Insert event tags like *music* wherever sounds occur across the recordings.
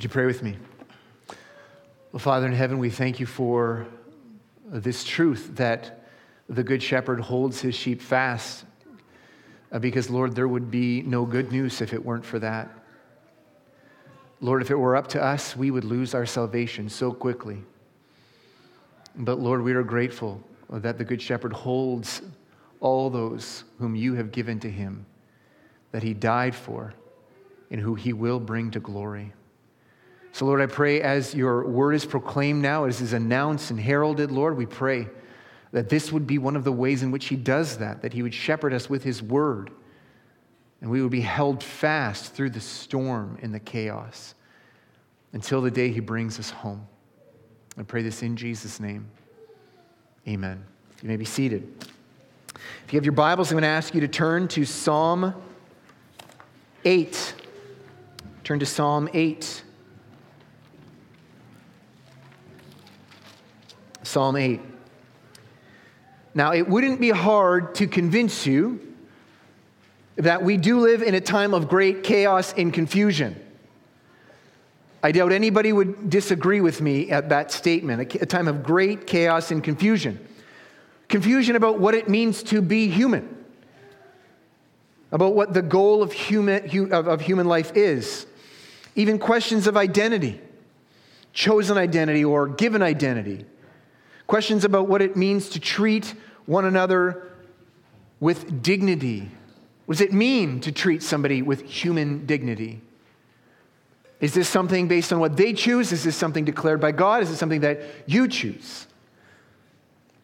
Would you pray with me? Well, Father in heaven, we thank you for this truth that the Good Shepherd holds his sheep fast. Uh, because, Lord, there would be no good news if it weren't for that. Lord, if it were up to us, we would lose our salvation so quickly. But, Lord, we are grateful that the Good Shepherd holds all those whom you have given to him, that he died for, and who he will bring to glory. So, Lord, I pray as your word is proclaimed now, as is announced and heralded, Lord, we pray that this would be one of the ways in which he does that, that he would shepherd us with his word, and we would be held fast through the storm and the chaos until the day he brings us home. I pray this in Jesus' name. Amen. You may be seated. If you have your Bibles, I'm going to ask you to turn to Psalm 8. Turn to Psalm 8. Psalm 8. Now, it wouldn't be hard to convince you that we do live in a time of great chaos and confusion. I doubt anybody would disagree with me at that statement a time of great chaos and confusion. Confusion about what it means to be human, about what the goal of human, of human life is, even questions of identity, chosen identity or given identity questions about what it means to treat one another with dignity. What does it mean to treat somebody with human dignity? Is this something based on what they choose? Is this something declared by God? Is it something that you choose?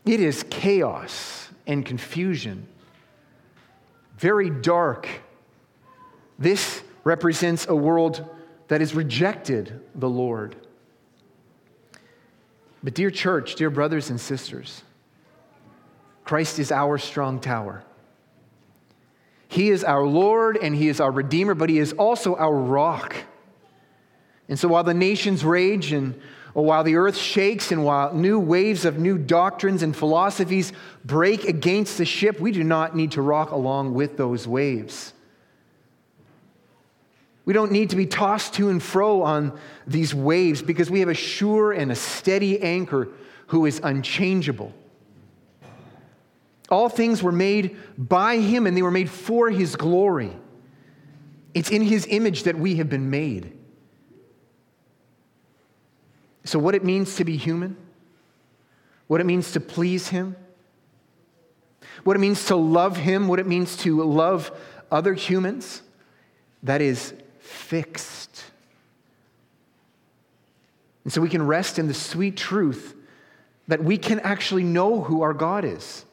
It is chaos and confusion. Very dark. This represents a world that has rejected the Lord. But, dear church, dear brothers and sisters, Christ is our strong tower. He is our Lord and He is our Redeemer, but He is also our rock. And so while the nations rage and while the earth shakes and while new waves of new doctrines and philosophies break against the ship, we do not need to rock along with those waves. We don't need to be tossed to and fro on these waves because we have a sure and a steady anchor who is unchangeable. All things were made by him and they were made for his glory. It's in his image that we have been made. So, what it means to be human, what it means to please him, what it means to love him, what it means to love other humans, that is fixed. And so we can rest in the sweet truth that we can actually know who our God is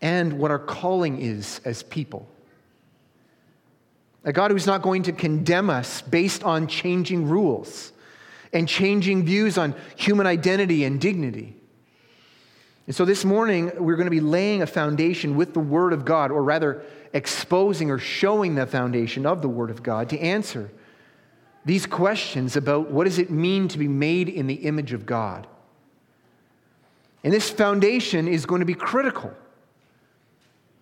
and what our calling is as people. A God who's not going to condemn us based on changing rules and changing views on human identity and dignity. And so this morning, we're going to be laying a foundation with the Word of God, or rather, exposing or showing the foundation of the Word of God to answer these questions about what does it mean to be made in the image of God. And this foundation is going to be critical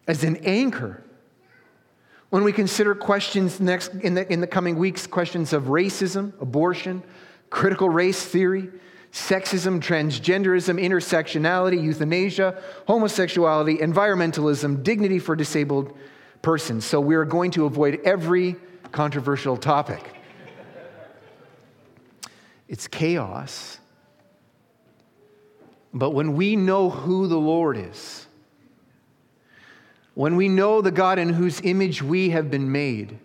as an anchor when we consider questions next in the, in the coming weeks questions of racism, abortion, critical race theory, sexism, transgenderism, intersectionality, euthanasia, homosexuality, environmentalism, dignity for disabled person. So we are going to avoid every controversial topic. It's chaos. But when we know who the Lord is, when we know the God in whose image we have been made,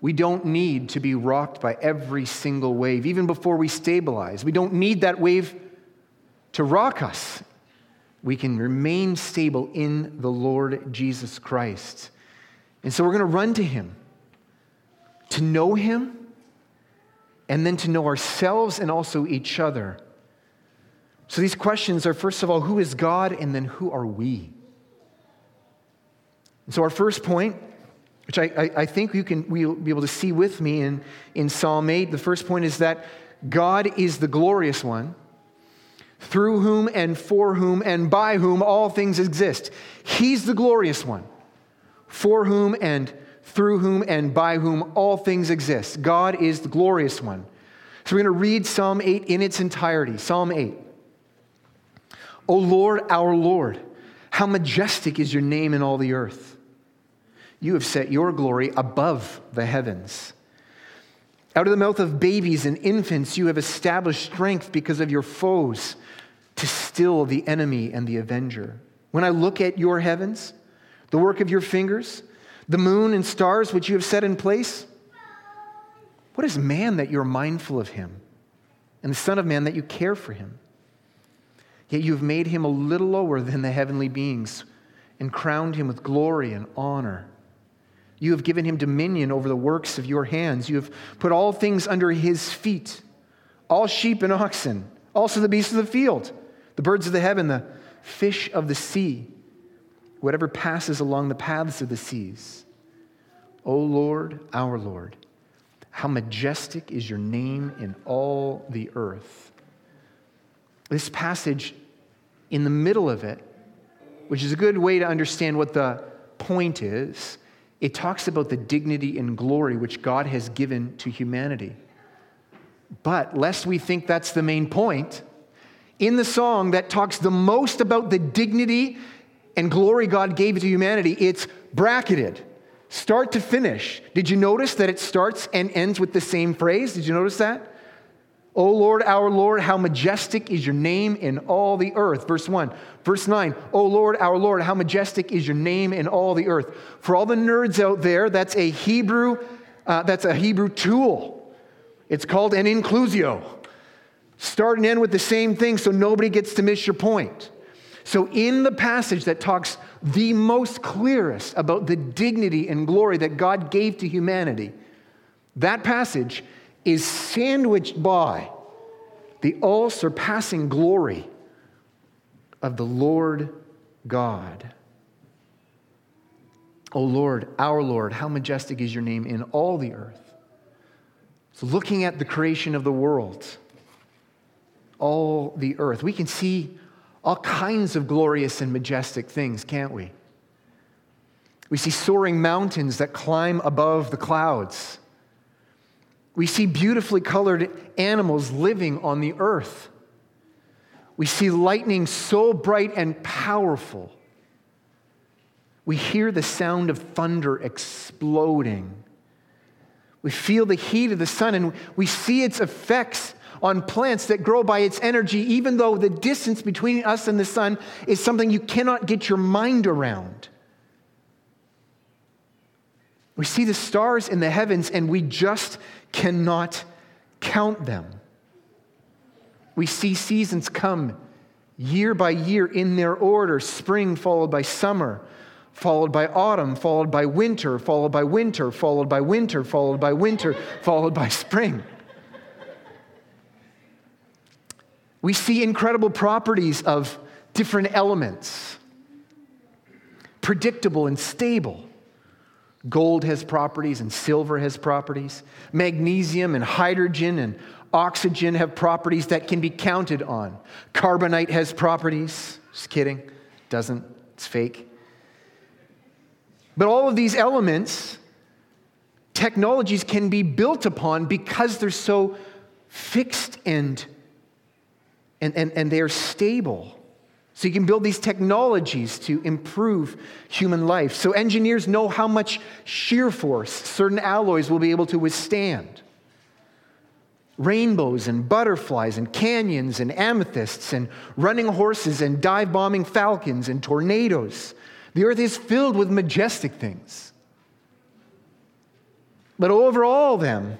we don't need to be rocked by every single wave, even before we stabilize. We don't need that wave to rock us we can remain stable in the Lord Jesus Christ. And so we're going to run to Him to know Him and then to know ourselves and also each other. So these questions are first of all, who is God? And then who are we? And so our first point, which I, I, I think you can we'll be able to see with me in, in Psalm 8, the first point is that God is the glorious one through whom and for whom and by whom all things exist. He's the glorious one, for whom and through whom and by whom all things exist. God is the glorious one. So we're going to read Psalm 8 in its entirety. Psalm 8. O Lord, our Lord, how majestic is your name in all the earth. You have set your glory above the heavens. Out of the mouth of babies and infants, you have established strength because of your foes to still the enemy and the avenger. When I look at your heavens, the work of your fingers, the moon and stars which you have set in place, what is man that you're mindful of him, and the Son of Man that you care for him? Yet you have made him a little lower than the heavenly beings and crowned him with glory and honor. You have given him dominion over the works of your hands. You have put all things under his feet all sheep and oxen, also the beasts of the field, the birds of the heaven, the fish of the sea, whatever passes along the paths of the seas. O Lord, our Lord, how majestic is your name in all the earth. This passage, in the middle of it, which is a good way to understand what the point is, it talks about the dignity and glory which God has given to humanity. But lest we think that's the main point, in the song that talks the most about the dignity and glory God gave to humanity, it's bracketed start to finish. Did you notice that it starts and ends with the same phrase? Did you notice that? O Lord, our Lord, how majestic is your name in all the earth. Verse 1. Verse 9. O Lord, our Lord, how majestic is your name in all the earth. For all the nerds out there, that's a Hebrew, uh, that's a Hebrew tool. It's called an inclusio. Start and end with the same thing so nobody gets to miss your point. So, in the passage that talks the most clearest about the dignity and glory that God gave to humanity, that passage is sandwiched by the all surpassing glory of the Lord God. O Lord, our Lord, how majestic is your name in all the earth. So, looking at the creation of the world, all the earth, we can see all kinds of glorious and majestic things, can't we? We see soaring mountains that climb above the clouds. We see beautifully colored animals living on the earth. We see lightning so bright and powerful. We hear the sound of thunder exploding. We feel the heat of the sun and we see its effects on plants that grow by its energy, even though the distance between us and the sun is something you cannot get your mind around. We see the stars in the heavens and we just cannot count them. We see seasons come year by year in their order spring followed by summer, followed by autumn, followed by winter, followed by winter, followed by winter, followed by winter, followed by spring. We see incredible properties of different elements predictable and stable. Gold has properties and silver has properties. Magnesium and hydrogen and oxygen have properties that can be counted on. Carbonite has properties. Just kidding. Doesn't. It's fake. But all of these elements, technologies can be built upon because they're so fixed and and, and, and they are stable. So you can build these technologies to improve human life. So engineers know how much shear force certain alloys will be able to withstand. Rainbows and butterflies and canyons and amethysts and running horses and dive bombing falcons and tornadoes. The earth is filled with majestic things. But over all them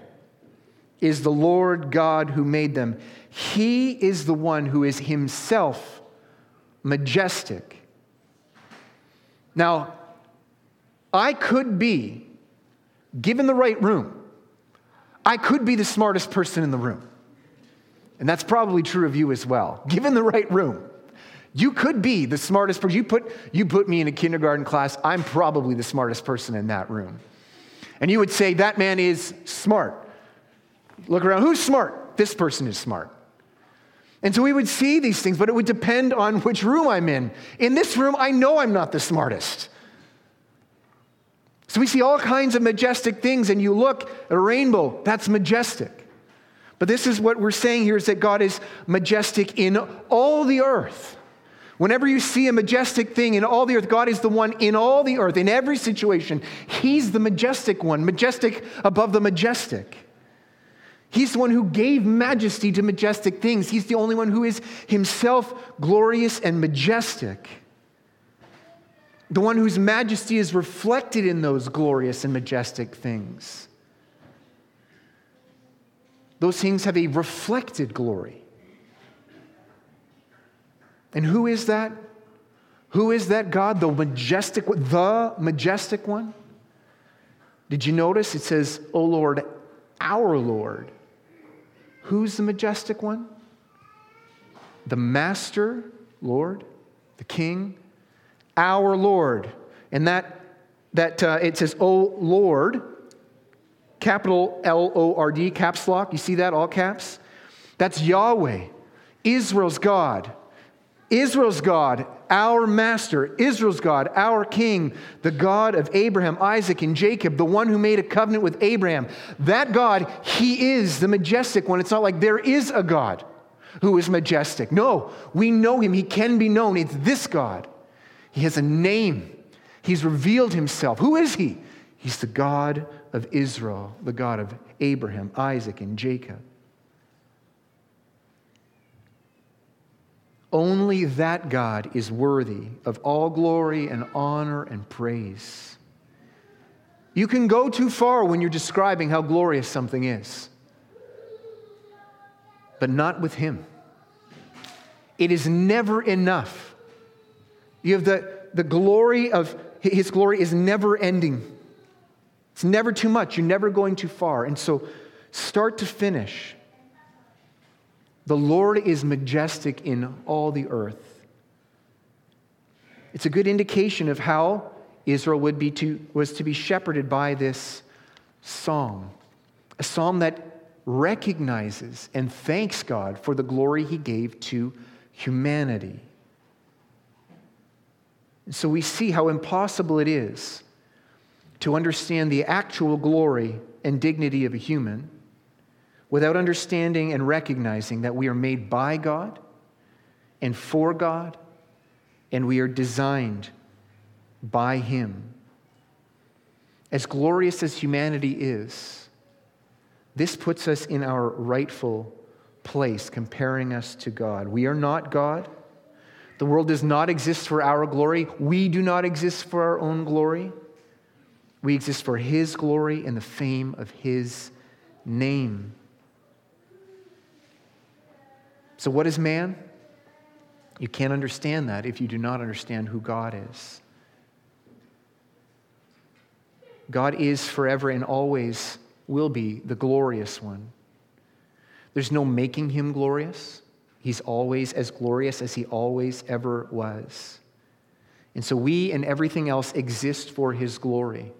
is the Lord God who made them. He is the one who is himself majestic. Now, I could be, given the right room, I could be the smartest person in the room. And that's probably true of you as well. Given the right room, you could be the smartest person. You put, you put me in a kindergarten class, I'm probably the smartest person in that room. And you would say, That man is smart. Look around, who's smart? This person is smart. And so we would see these things, but it would depend on which room I'm in. In this room, I know I'm not the smartest. So we see all kinds of majestic things, and you look at a rainbow, that's majestic. But this is what we're saying here is that God is majestic in all the earth. Whenever you see a majestic thing in all the earth, God is the one in all the earth, in every situation. He's the majestic one, majestic above the majestic. He's the one who gave majesty to majestic things. He's the only one who is himself glorious and majestic the one whose majesty is reflected in those glorious and majestic things. Those things have a reflected glory. And who is that? Who is that God? The majestic, the majestic one? Did you notice it says, "O Lord, our Lord"? Who's the majestic one? The Master, Lord, the King, our Lord. And that, that uh, it says, O Lord, capital L O R D, caps lock. You see that, all caps? That's Yahweh, Israel's God. Israel's God, our master, Israel's God, our king, the God of Abraham, Isaac, and Jacob, the one who made a covenant with Abraham. That God, he is the majestic one. It's not like there is a God who is majestic. No, we know him. He can be known. It's this God. He has a name. He's revealed himself. Who is he? He's the God of Israel, the God of Abraham, Isaac, and Jacob. Only that God is worthy of all glory and honor and praise. You can go too far when you're describing how glorious something is, but not with Him. It is never enough you have the, the glory of his glory is never ending. It's never too much. You're never going too far. And so, start to finish, the Lord is majestic in all the earth. It's a good indication of how Israel would be to, was to be shepherded by this psalm, a psalm that recognizes and thanks God for the glory he gave to humanity. So we see how impossible it is to understand the actual glory and dignity of a human without understanding and recognizing that we are made by God and for God, and we are designed by Him. As glorious as humanity is, this puts us in our rightful place, comparing us to God. We are not God. The world does not exist for our glory. We do not exist for our own glory. We exist for His glory and the fame of His name. So, what is man? You can't understand that if you do not understand who God is. God is forever and always will be the glorious one. There's no making him glorious. He's always as glorious as he always ever was. And so we and everything else exist for his glory.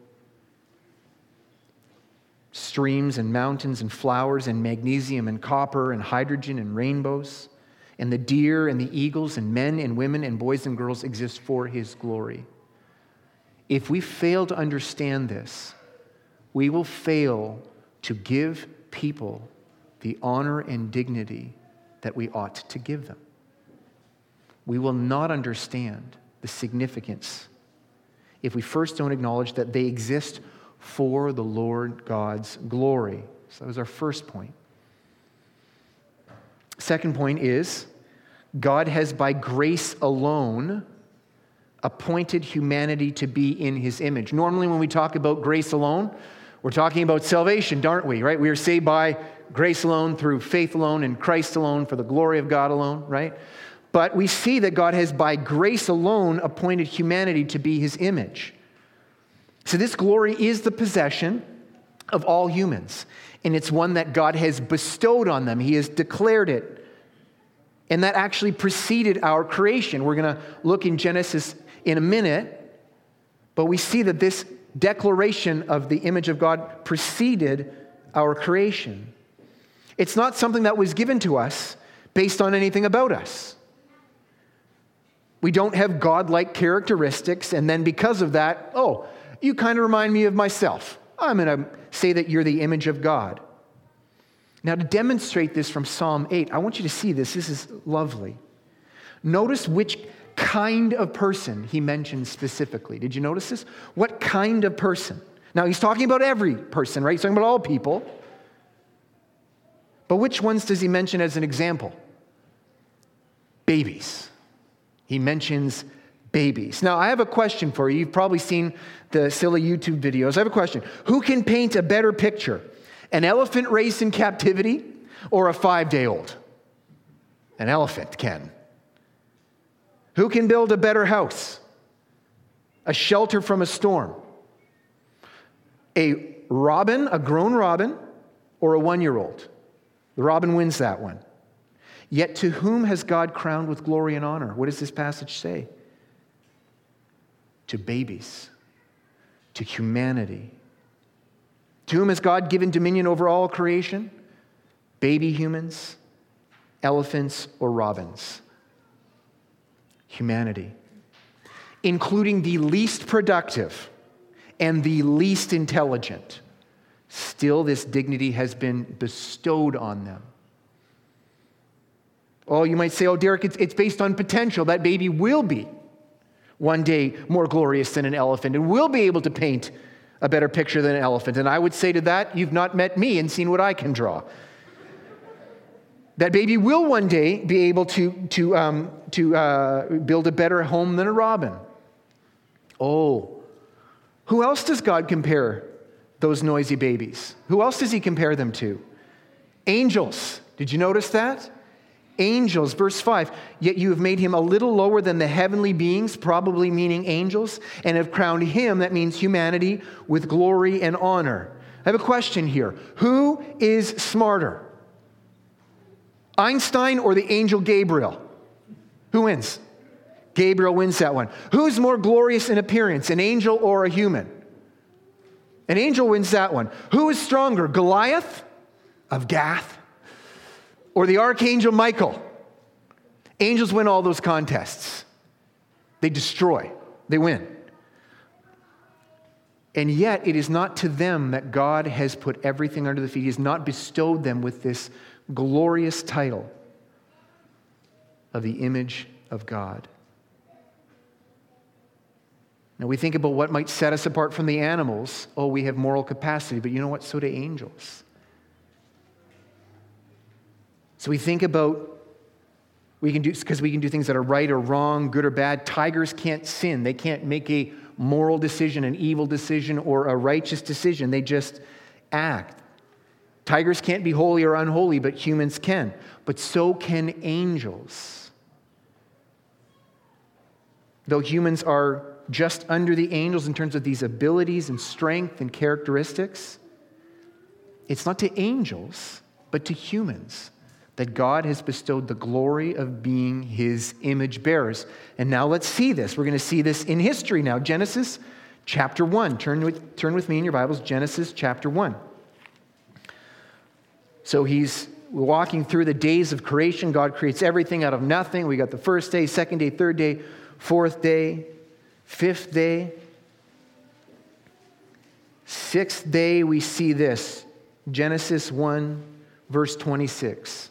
Streams and mountains and flowers and magnesium and copper and hydrogen and rainbows and the deer and the eagles and men and women and boys and girls exist for his glory. If we fail to understand this, we will fail to give people the honor and dignity that we ought to give them. We will not understand the significance if we first don't acknowledge that they exist for the Lord God's glory. So that was our first point. Second point is God has, by grace alone, appointed humanity to be in his image. Normally, when we talk about grace alone, we're talking about salvation, aren't we? Right? We are saved by grace alone, through faith alone, in Christ alone, for the glory of God alone, right? But we see that God has, by grace alone, appointed humanity to be his image. So, this glory is the possession of all humans, and it's one that God has bestowed on them. He has declared it. And that actually preceded our creation. We're going to look in Genesis in a minute, but we see that this declaration of the image of God preceded our creation. It's not something that was given to us based on anything about us. We don't have godlike characteristics, and then because of that, oh, you kind of remind me of myself. I'm going to say that you're the image of God. Now, to demonstrate this from Psalm 8, I want you to see this. This is lovely. Notice which kind of person he mentions specifically. Did you notice this? What kind of person? Now, he's talking about every person, right? He's talking about all people. But which ones does he mention as an example? Babies. He mentions babies. Now, I have a question for you. You've probably seen the silly YouTube videos. I have a question. Who can paint a better picture? An elephant raised in captivity or a five day old? An elephant can. Who can build a better house? A shelter from a storm? A robin, a grown robin, or a one year old? The robin wins that one. Yet to whom has God crowned with glory and honor? What does this passage say? To babies, to humanity. To whom has God given dominion over all creation? Baby humans, elephants, or robins? Humanity, including the least productive and the least intelligent. Still, this dignity has been bestowed on them. Oh, you might say, oh, Derek, it's, it's based on potential. That baby will be one day more glorious than an elephant and will be able to paint a better picture than an elephant. And I would say to that, you've not met me and seen what I can draw. that baby will one day be able to, to, um, to uh, build a better home than a robin. Oh, who else does God compare those noisy babies? Who else does he compare them to? Angels. Did you notice that? Angels. Verse 5 Yet you have made him a little lower than the heavenly beings, probably meaning angels, and have crowned him, that means humanity, with glory and honor. I have a question here Who is smarter? Einstein or the angel Gabriel? Who wins? Gabriel wins that one. Who's more glorious in appearance, an angel or a human? An angel wins that one. Who is stronger, Goliath of Gath or the archangel Michael. Angels win all those contests, they destroy, they win. And yet, it is not to them that God has put everything under the feet. He has not bestowed them with this glorious title of the image of God. Now, we think about what might set us apart from the animals. Oh, we have moral capacity, but you know what? So do angels. So we think about we can do because we can do things that are right or wrong, good or bad. Tigers can't sin. They can't make a moral decision, an evil decision, or a righteous decision. They just act. Tigers can't be holy or unholy, but humans can. But so can angels. Though humans are just under the angels in terms of these abilities and strength and characteristics, it's not to angels, but to humans that God has bestowed the glory of being his image bearers. And now let's see this. We're going to see this in history now. Genesis chapter 1. Turn with, turn with me in your Bibles, Genesis chapter 1. So he's walking through the days of creation. God creates everything out of nothing. We got the first day, second day, third day, fourth day, fifth day. Sixth day, we see this Genesis 1, verse 26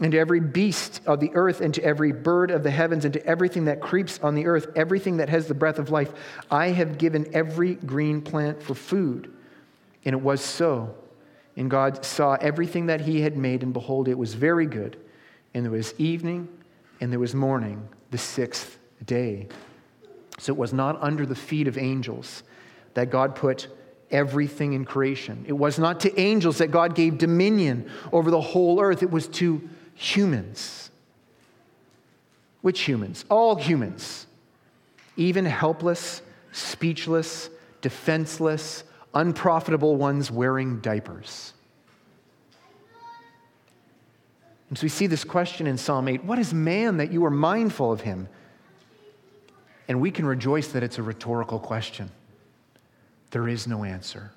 and to every beast of the earth, and to every bird of the heavens, and to everything that creeps on the earth, everything that has the breath of life, I have given every green plant for food. And it was so. And God saw everything that he had made, and behold, it was very good. And there was evening and there was morning the sixth day. So it was not under the feet of angels that God put everything in creation. It was not to angels that God gave dominion over the whole earth, it was to humans. Which humans? All humans. Even helpless, speechless, defenseless, unprofitable ones wearing diapers. And so we see this question in Psalm 8 What is man that you are mindful of him? And we can rejoice that it's a rhetorical question. There is no answer.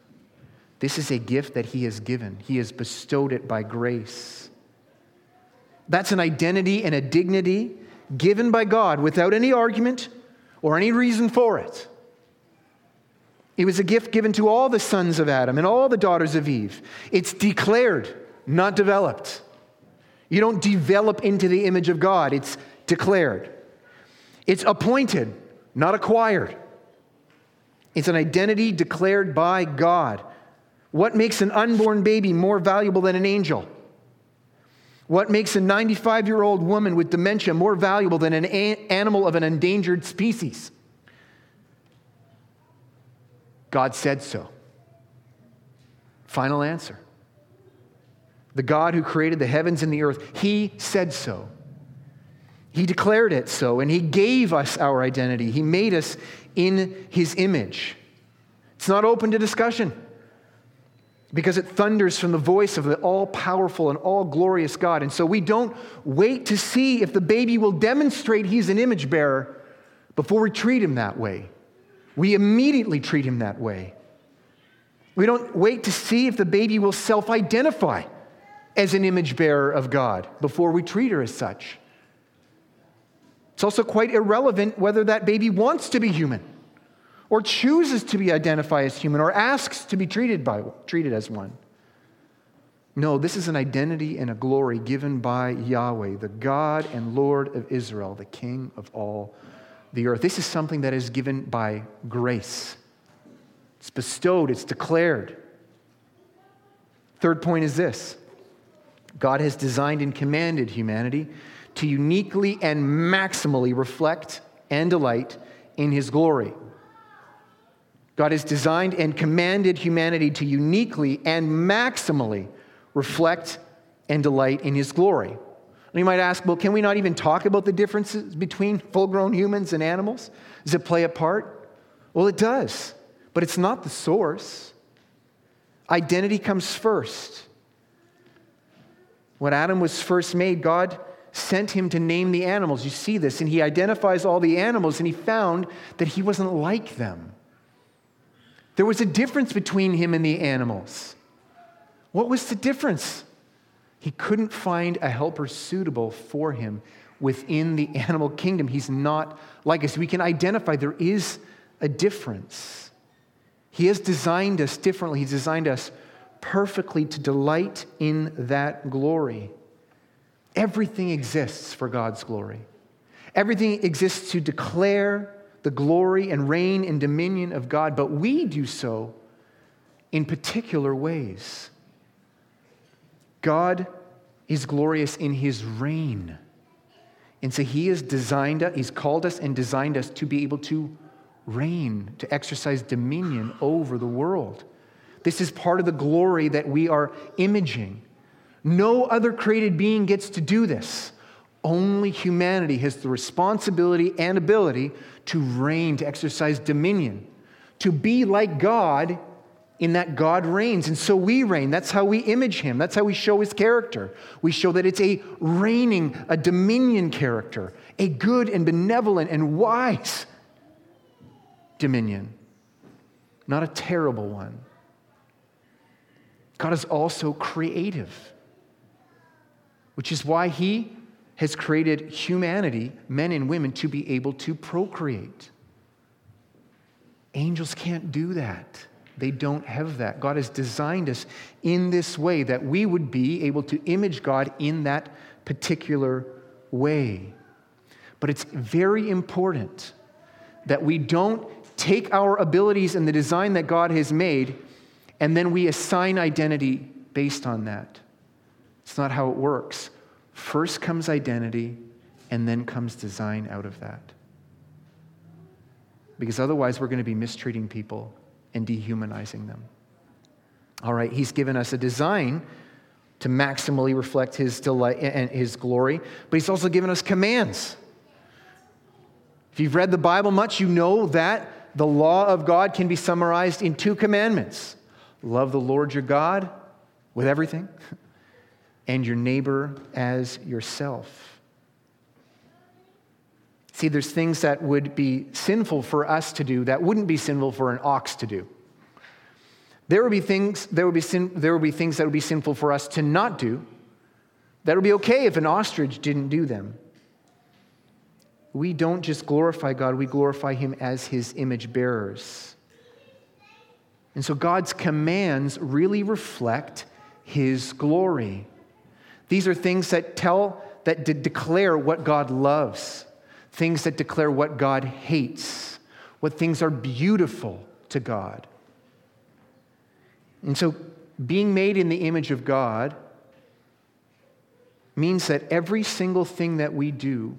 This is a gift that he has given, he has bestowed it by grace. That's an identity and a dignity given by God without any argument or any reason for it. It was a gift given to all the sons of Adam and all the daughters of Eve. It's declared, not developed. You don't develop into the image of God, it's declared. It's appointed, not acquired. It's an identity declared by God. What makes an unborn baby more valuable than an angel? What makes a 95 year old woman with dementia more valuable than an animal of an endangered species? God said so. Final answer the God who created the heavens and the earth, He said so. He declared it so, and He gave us our identity. He made us in His image. It's not open to discussion because it thunders from the voice of the all powerful and all glorious God. And so we don't wait to see if the baby will demonstrate He's an image bearer before we treat Him that way. We immediately treat Him that way. We don't wait to see if the baby will self identify as an image bearer of God before we treat her as such. It's also quite irrelevant whether that baby wants to be human or chooses to be identified as human or asks to be treated, by, treated as one. No, this is an identity and a glory given by Yahweh, the God and Lord of Israel, the King of all the earth. This is something that is given by grace. It's bestowed, it's declared. Third point is this God has designed and commanded humanity to uniquely and maximally reflect and delight in his glory. God has designed and commanded humanity to uniquely and maximally reflect and delight in his glory. And you might ask, well, can we not even talk about the differences between full grown humans and animals? Does it play a part? Well, it does, but it's not the source. Identity comes first. When Adam was first made, God sent him to name the animals. You see this, and he identifies all the animals, and he found that he wasn't like them. There was a difference between him and the animals. What was the difference? He couldn't find a helper suitable for him within the animal kingdom. He's not like us. We can identify there is a difference. He has designed us differently, He's designed us perfectly to delight in that glory. Everything exists for God's glory. Everything exists to declare the glory and reign and dominion of God, but we do so in particular ways. God is glorious in his reign. And so he has designed us, he's called us and designed us to be able to reign, to exercise dominion over the world. This is part of the glory that we are imaging. No other created being gets to do this. Only humanity has the responsibility and ability to reign, to exercise dominion, to be like God in that God reigns. And so we reign. That's how we image him. That's how we show his character. We show that it's a reigning, a dominion character, a good and benevolent and wise dominion, not a terrible one. God is also creative, which is why He has created humanity, men and women, to be able to procreate. Angels can't do that. They don't have that. God has designed us in this way that we would be able to image God in that particular way. But it's very important that we don't take our abilities and the design that God has made and then we assign identity based on that. It's not how it works. First comes identity, and then comes design out of that. Because otherwise, we're going to be mistreating people and dehumanizing them. All right, He's given us a design to maximally reflect His delight and His glory, but He's also given us commands. If you've read the Bible much, you know that the law of God can be summarized in two commandments love the Lord your God with everything, *laughs* and your neighbor as yourself. See, there's things that would be sinful for us to do that wouldn't be sinful for an ox to do. There would be things, there would be, sin, there would be things that would be sinful for us to not do that would be okay if an ostrich didn't do them. We don't just glorify God, we glorify Him as His image bearers. And so God's commands really reflect His glory. These are things that tell, that de- declare what God loves, things that declare what God hates, what things are beautiful to God. And so, being made in the image of God means that every single thing that we do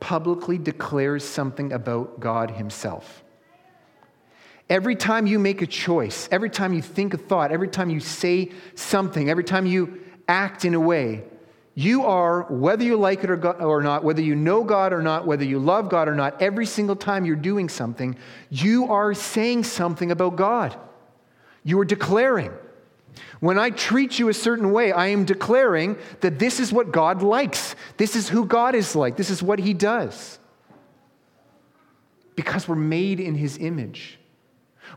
publicly declares something about God Himself. Every time you make a choice, every time you think a thought, every time you say something, every time you act in a way, you are, whether you like it or or not, whether you know God or not, whether you love God or not, every single time you're doing something, you are saying something about God. You are declaring. When I treat you a certain way, I am declaring that this is what God likes. This is who God is like. This is what He does. Because we're made in His image.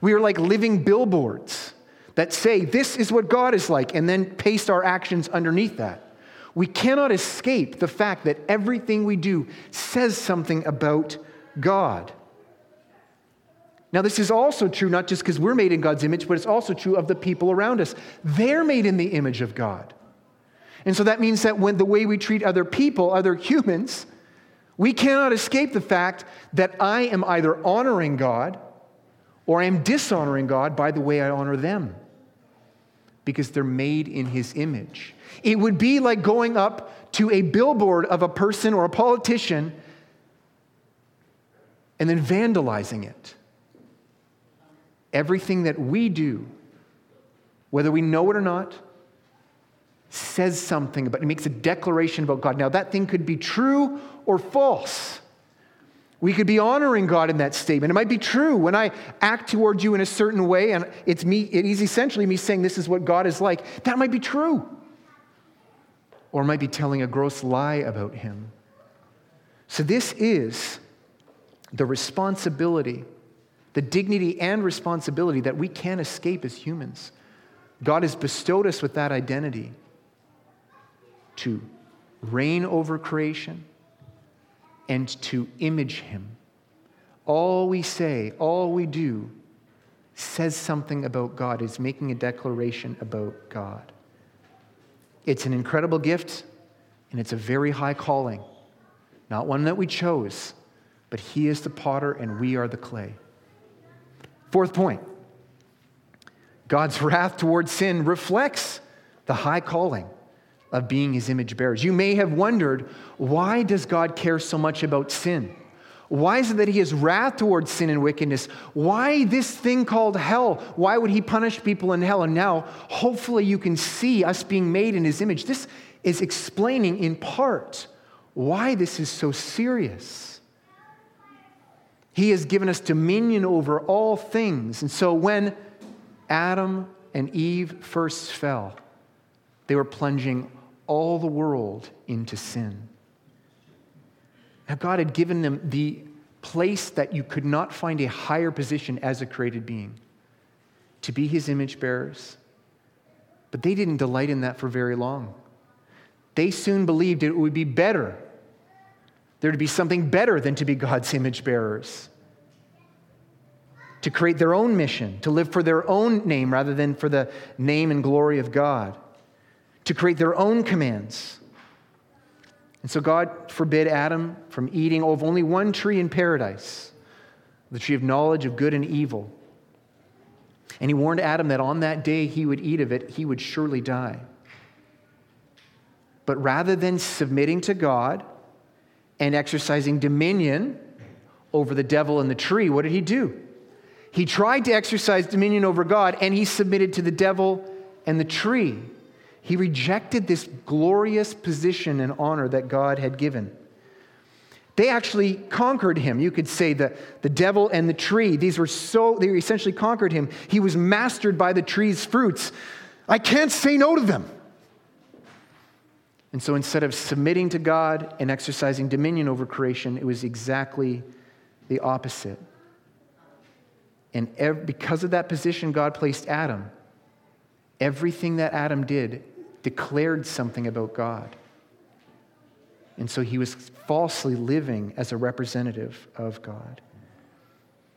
We are like living billboards that say, This is what God is like, and then paste our actions underneath that. We cannot escape the fact that everything we do says something about God. Now, this is also true not just because we're made in God's image, but it's also true of the people around us. They're made in the image of God. And so that means that when the way we treat other people, other humans, we cannot escape the fact that I am either honoring God or I am dishonoring God by the way I honor them because they're made in his image. It would be like going up to a billboard of a person or a politician and then vandalizing it everything that we do, whether we know it or not, says something about it makes a declaration about God. Now, that thing could be true or false. We could be honoring God in that statement. It might be true when I act towards you in a certain way, and it's me, it is essentially me saying this is what God is like. That might be true. Or might be telling a gross lie about him. So, this is the responsibility the dignity and responsibility that we can't escape as humans. God has bestowed us with that identity to reign over creation and to image Him. All we say, all we do, says something about God, is making a declaration about God. It's an incredible gift, and it's a very high calling. Not one that we chose, but He is the potter and we are the clay. Fourth point God's wrath towards sin reflects the high calling of being his image bearers. You may have wondered why does God care so much about sin? Why is it that he has wrath towards sin and wickedness? Why this thing called hell? Why would he punish people in hell? And now, hopefully, you can see us being made in his image. This is explaining in part why this is so serious. He has given us dominion over all things. And so when Adam and Eve first fell, they were plunging all the world into sin. Now, God had given them the place that you could not find a higher position as a created being to be his image bearers. But they didn't delight in that for very long. They soon believed it would be better there to be something better than to be God's image bearers. To create their own mission, to live for their own name rather than for the name and glory of God. To create their own commands. And so God forbid Adam from eating of only one tree in paradise, the tree of knowledge of good and evil. And he warned Adam that on that day he would eat of it, he would surely die. But rather than submitting to God, and exercising dominion over the devil and the tree, what did he do? He tried to exercise dominion over God and he submitted to the devil and the tree. He rejected this glorious position and honor that God had given. They actually conquered him. You could say that the devil and the tree, these were so, they essentially conquered him. He was mastered by the tree's fruits. I can't say no to them. And so instead of submitting to God and exercising dominion over creation, it was exactly the opposite. And ev- because of that position God placed Adam, everything that Adam did declared something about God. And so he was falsely living as a representative of God.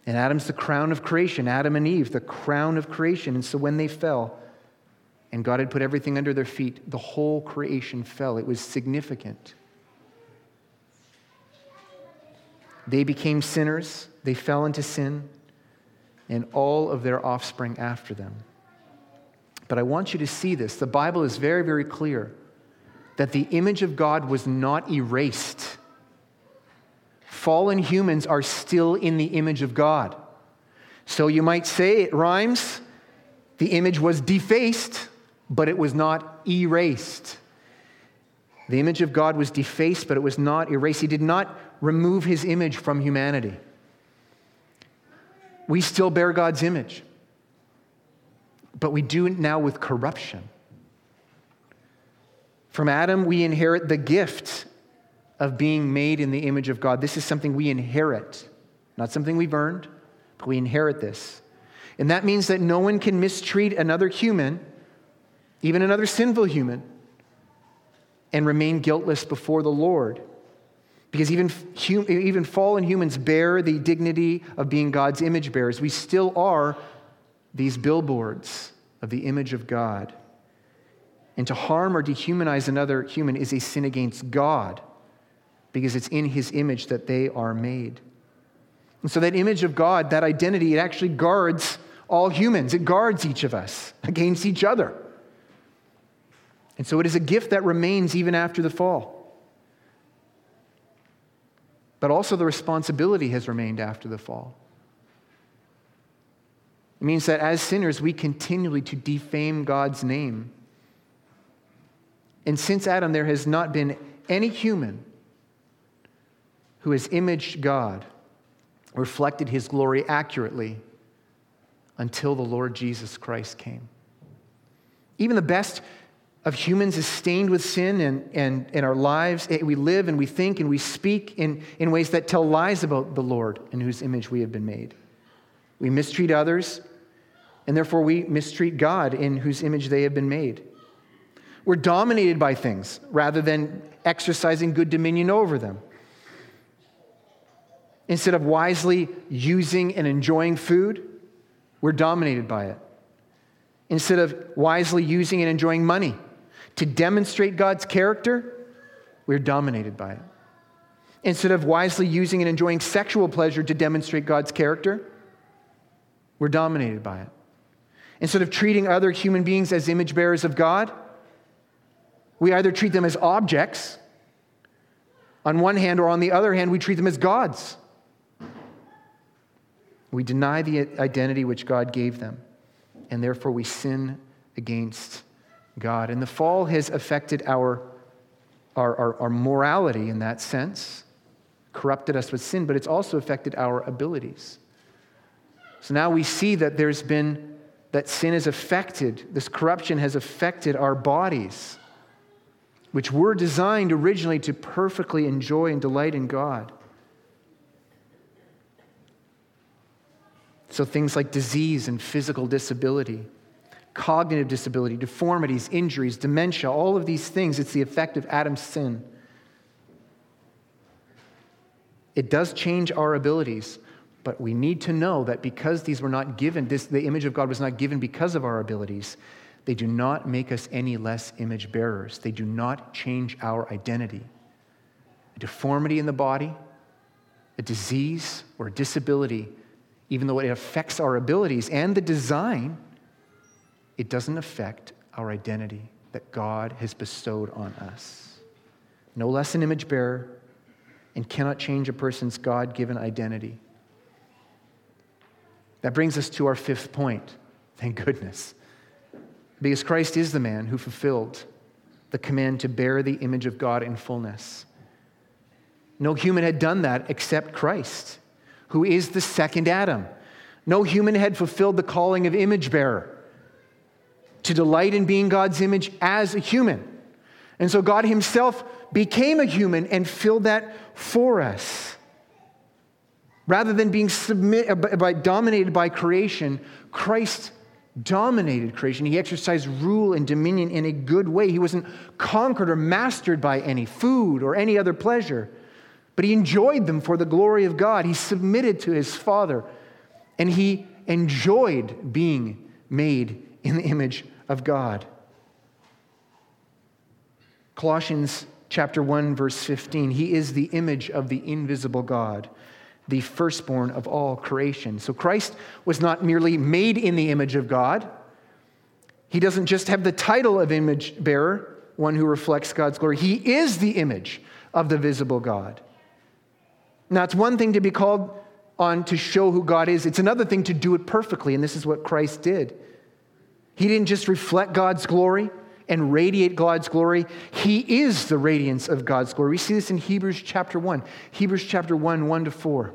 And Adam's the crown of creation, Adam and Eve, the crown of creation. And so when they fell, and God had put everything under their feet, the whole creation fell. It was significant. They became sinners, they fell into sin, and all of their offspring after them. But I want you to see this. The Bible is very, very clear that the image of God was not erased. Fallen humans are still in the image of God. So you might say it rhymes. The image was defaced, but it was not erased. The image of God was defaced, but it was not erased. He did not remove his image from humanity. We still bear God's image, but we do it now with corruption. From Adam, we inherit the gift of being made in the image of God. This is something we inherit, not something we've earned, but we inherit this. And that means that no one can mistreat another human, even another sinful human, and remain guiltless before the Lord. Because even, even fallen humans bear the dignity of being God's image bearers. We still are these billboards of the image of God. And to harm or dehumanize another human is a sin against God because it's in his image that they are made. And so, that image of God, that identity, it actually guards all humans. It guards each of us against each other. And so, it is a gift that remains even after the fall. But also, the responsibility has remained after the fall. It means that as sinners, we continually to defame God's name. And since Adam, there has not been any human who has imaged God, reflected his glory accurately until the Lord Jesus Christ came. Even the best of humans is stained with sin and, and in our lives. Eh, we live and we think and we speak in, in ways that tell lies about the Lord in whose image we have been made. We mistreat others, and therefore we mistreat God in whose image they have been made. We're dominated by things rather than exercising good dominion over them. Instead of wisely using and enjoying food, we're dominated by it. Instead of wisely using and enjoying money, to demonstrate God's character, we're dominated by it. Instead of wisely using and enjoying sexual pleasure to demonstrate God's character, we're dominated by it. Instead of treating other human beings as image bearers of God, we either treat them as objects on one hand, or on the other hand, we treat them as gods. We deny the identity which God gave them, and therefore we sin against God. And the fall has affected our, our, our, our, morality in that sense, corrupted us with sin, but it's also affected our abilities. So now we see that there's been, that sin has affected, this corruption has affected our bodies, which were designed originally to perfectly enjoy and delight in God. So things like disease and physical disability cognitive disability, deformities, injuries, dementia, all of these things, it's the effect of Adam's sin. It does change our abilities, but we need to know that because these were not given, this, the image of God was not given because of our abilities, they do not make us any less image bearers. They do not change our identity. A deformity in the body, a disease, or a disability, even though it affects our abilities and the design, it doesn't affect our identity that God has bestowed on us. No less an image bearer, and cannot change a person's God given identity. That brings us to our fifth point. Thank goodness. Because Christ is the man who fulfilled the command to bear the image of God in fullness. No human had done that except Christ, who is the second Adam. No human had fulfilled the calling of image bearer to delight in being God's image as a human. And so God Himself became a human and filled that for us. Rather than being submit, uh, by, dominated by creation, Christ dominated creation. He exercised rule and dominion in a good way. He wasn't conquered or mastered by any food or any other pleasure, but he enjoyed them for the glory of God. He submitted to his Father, and he enjoyed being made in the image of God. Colossians chapter 1 verse 15, he is the image of the invisible God the firstborn of all creation. So Christ was not merely made in the image of God. He doesn't just have the title of image bearer, one who reflects God's glory. He is the image of the visible God. Now, it's one thing to be called on to show who God is, it's another thing to do it perfectly, and this is what Christ did. He didn't just reflect God's glory and radiate God's glory. He is the radiance of God's glory. We see this in Hebrews chapter 1. Hebrews chapter 1, 1 to 4.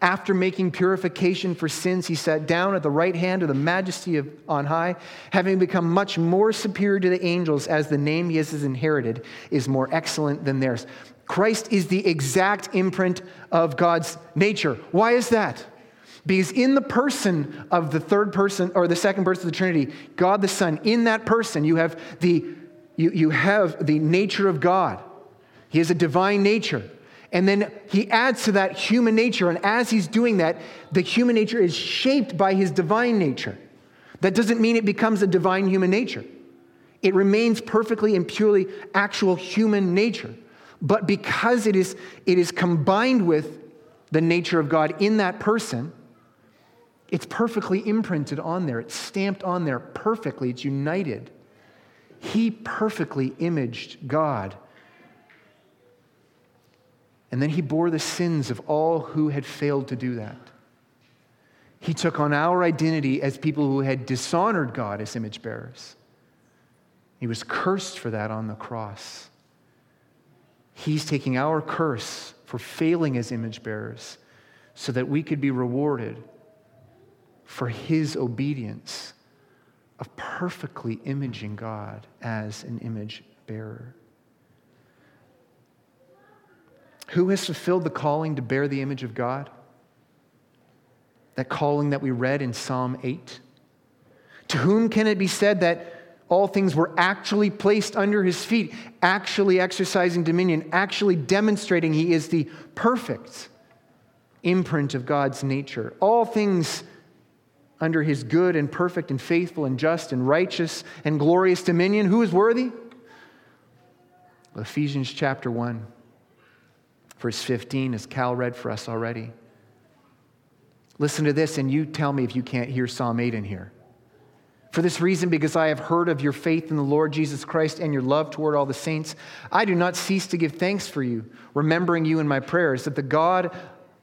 After making purification for sins, he sat down at the right hand of the majesty of on high, having become much more superior to the angels, as the name he has inherited is more excellent than theirs. Christ is the exact imprint of God's nature. Why is that? Because in the person of the third person or the second person of the Trinity, God the Son, in that person, you have the, you, you have the nature of God. He has a divine nature. And then he adds to that human nature. And as he's doing that, the human nature is shaped by his divine nature. That doesn't mean it becomes a divine human nature, it remains perfectly and purely actual human nature. But because it is, it is combined with the nature of God in that person, it's perfectly imprinted on there. It's stamped on there perfectly. It's united. He perfectly imaged God and then he bore the sins of all who had failed to do that. He took on our identity as people who had dishonored God as image bearers. He was cursed for that on the cross. He's taking our curse for failing as image bearers so that we could be rewarded for his obedience of perfectly imaging God as an image bearer. Who has fulfilled the calling to bear the image of God? That calling that we read in Psalm 8. To whom can it be said that all things were actually placed under his feet, actually exercising dominion, actually demonstrating he is the perfect imprint of God's nature? All things under his good and perfect and faithful and just and righteous and glorious dominion. Who is worthy? Ephesians chapter 1. Verse 15, as Cal read for us already. Listen to this, and you tell me if you can't hear Psalm 8 in here. For this reason, because I have heard of your faith in the Lord Jesus Christ and your love toward all the saints, I do not cease to give thanks for you, remembering you in my prayers, that the God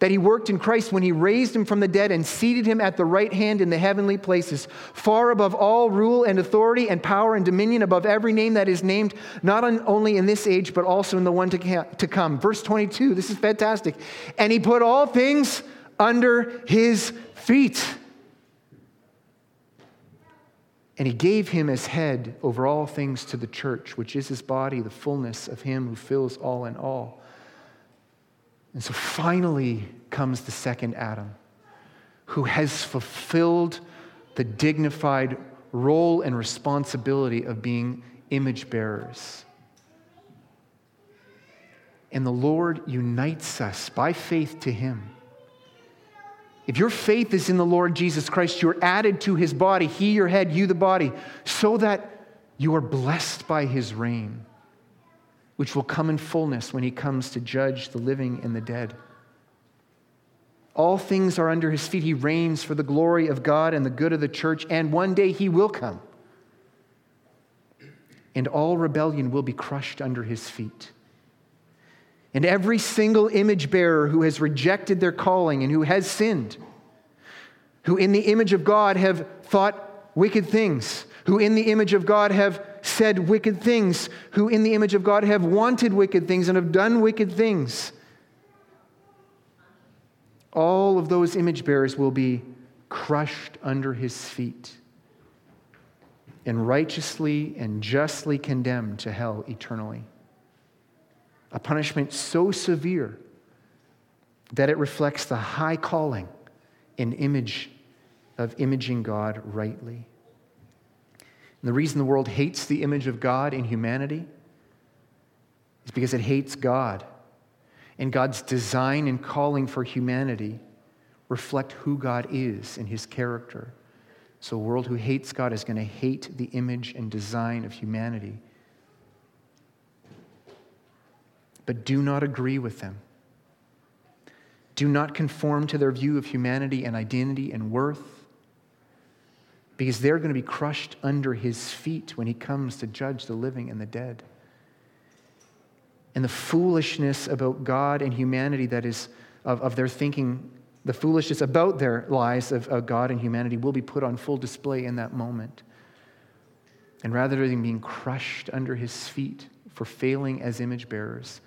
that he worked in Christ when he raised him from the dead and seated him at the right hand in the heavenly places, far above all rule and authority and power and dominion, above every name that is named, not only in this age, but also in the one to come. Verse 22, this is fantastic. And he put all things under his feet. And he gave him as head over all things to the church, which is his body, the fullness of him who fills all in all. And so finally comes the second Adam, who has fulfilled the dignified role and responsibility of being image bearers. And the Lord unites us by faith to Him. If your faith is in the Lord Jesus Christ, you're added to His body, He your head, you the body, so that you are blessed by His reign, which will come in fullness when He comes to judge the living and the dead. All things are under his feet. He reigns for the glory of God and the good of the church, and one day he will come. And all rebellion will be crushed under his feet. And every single image bearer who has rejected their calling and who has sinned, who in the image of God have thought wicked things, who in the image of God have said wicked things, who in the image of God have wanted wicked things and have done wicked things, all of those image bearers will be crushed under his feet and righteously and justly condemned to hell eternally. A punishment so severe that it reflects the high calling and image of imaging God rightly. And the reason the world hates the image of God in humanity is because it hates God and God's design and calling for humanity reflect who God is and his character. So, a world who hates God is going to hate the image and design of humanity. But do not agree with them. Do not conform to their view of humanity and identity and worth, because they're going to be crushed under his feet when he comes to judge the living and the dead and the foolishness about God and humanity that is of, of their thinking, the foolishness about their lies of, of God and humanity will be put on full display in that moment. And rather than being crushed under his feet for failing as image bearers,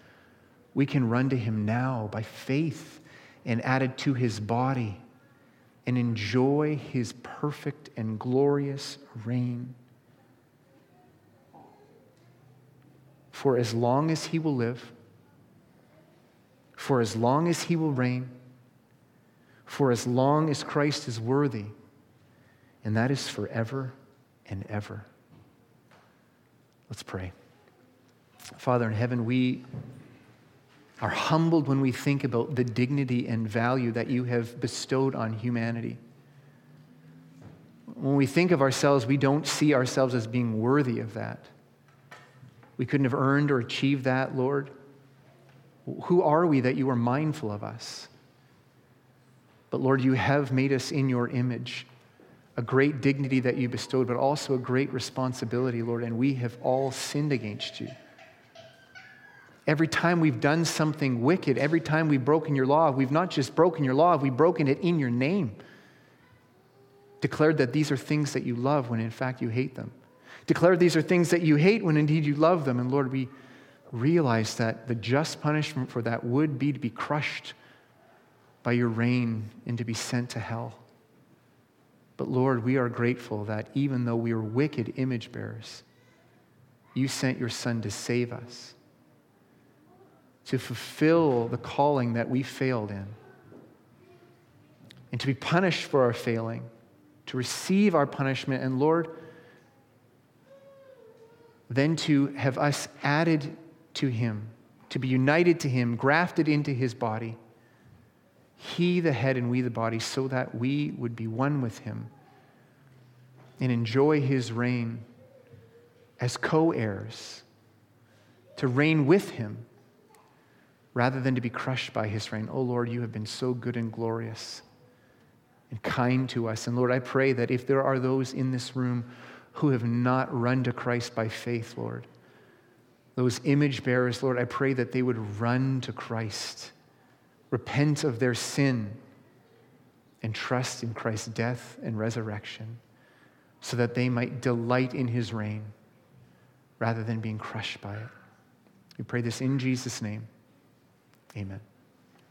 we can run to him now by faith and added to his body and enjoy his perfect and glorious reign. for as long as he will live, for as long as he will reign, for as long as Christ is worthy, and that is forever and ever. Let's pray. Father in heaven, we are humbled when we think about the dignity and value that you have bestowed on humanity. When we think of ourselves, we don't see ourselves as being worthy of that. We couldn't have earned or achieved that, Lord. Who are we that you are mindful of us? But Lord, you have made us in your image, a great dignity that you bestowed, but also a great responsibility, Lord, and we have all sinned against you. Every time we've done something wicked, every time we've broken your law, we've not just broken your law, we've broken it in your name. Declared that these are things that you love when in fact you hate them. Declared these are things that you hate when indeed you love them. And Lord, we realize that the just punishment for that would be to be crushed by your reign and to be sent to hell. But Lord, we are grateful that even though we were wicked image bearers, you sent your Son to save us, to fulfill the calling that we failed in, and to be punished for our failing, to receive our punishment. And Lord, then to have us added to him, to be united to him, grafted into his body. He, the head, and we, the body, so that we would be one with him and enjoy his reign as co heirs, to reign with him rather than to be crushed by his reign. Oh Lord, you have been so good and glorious and kind to us. And Lord, I pray that if there are those in this room who have not run to Christ by faith, Lord. Those image bearers, Lord, I pray that they would run to Christ, repent of their sin, and trust in Christ's death and resurrection so that they might delight in his reign rather than being crushed by it. We pray this in Jesus' name. Amen.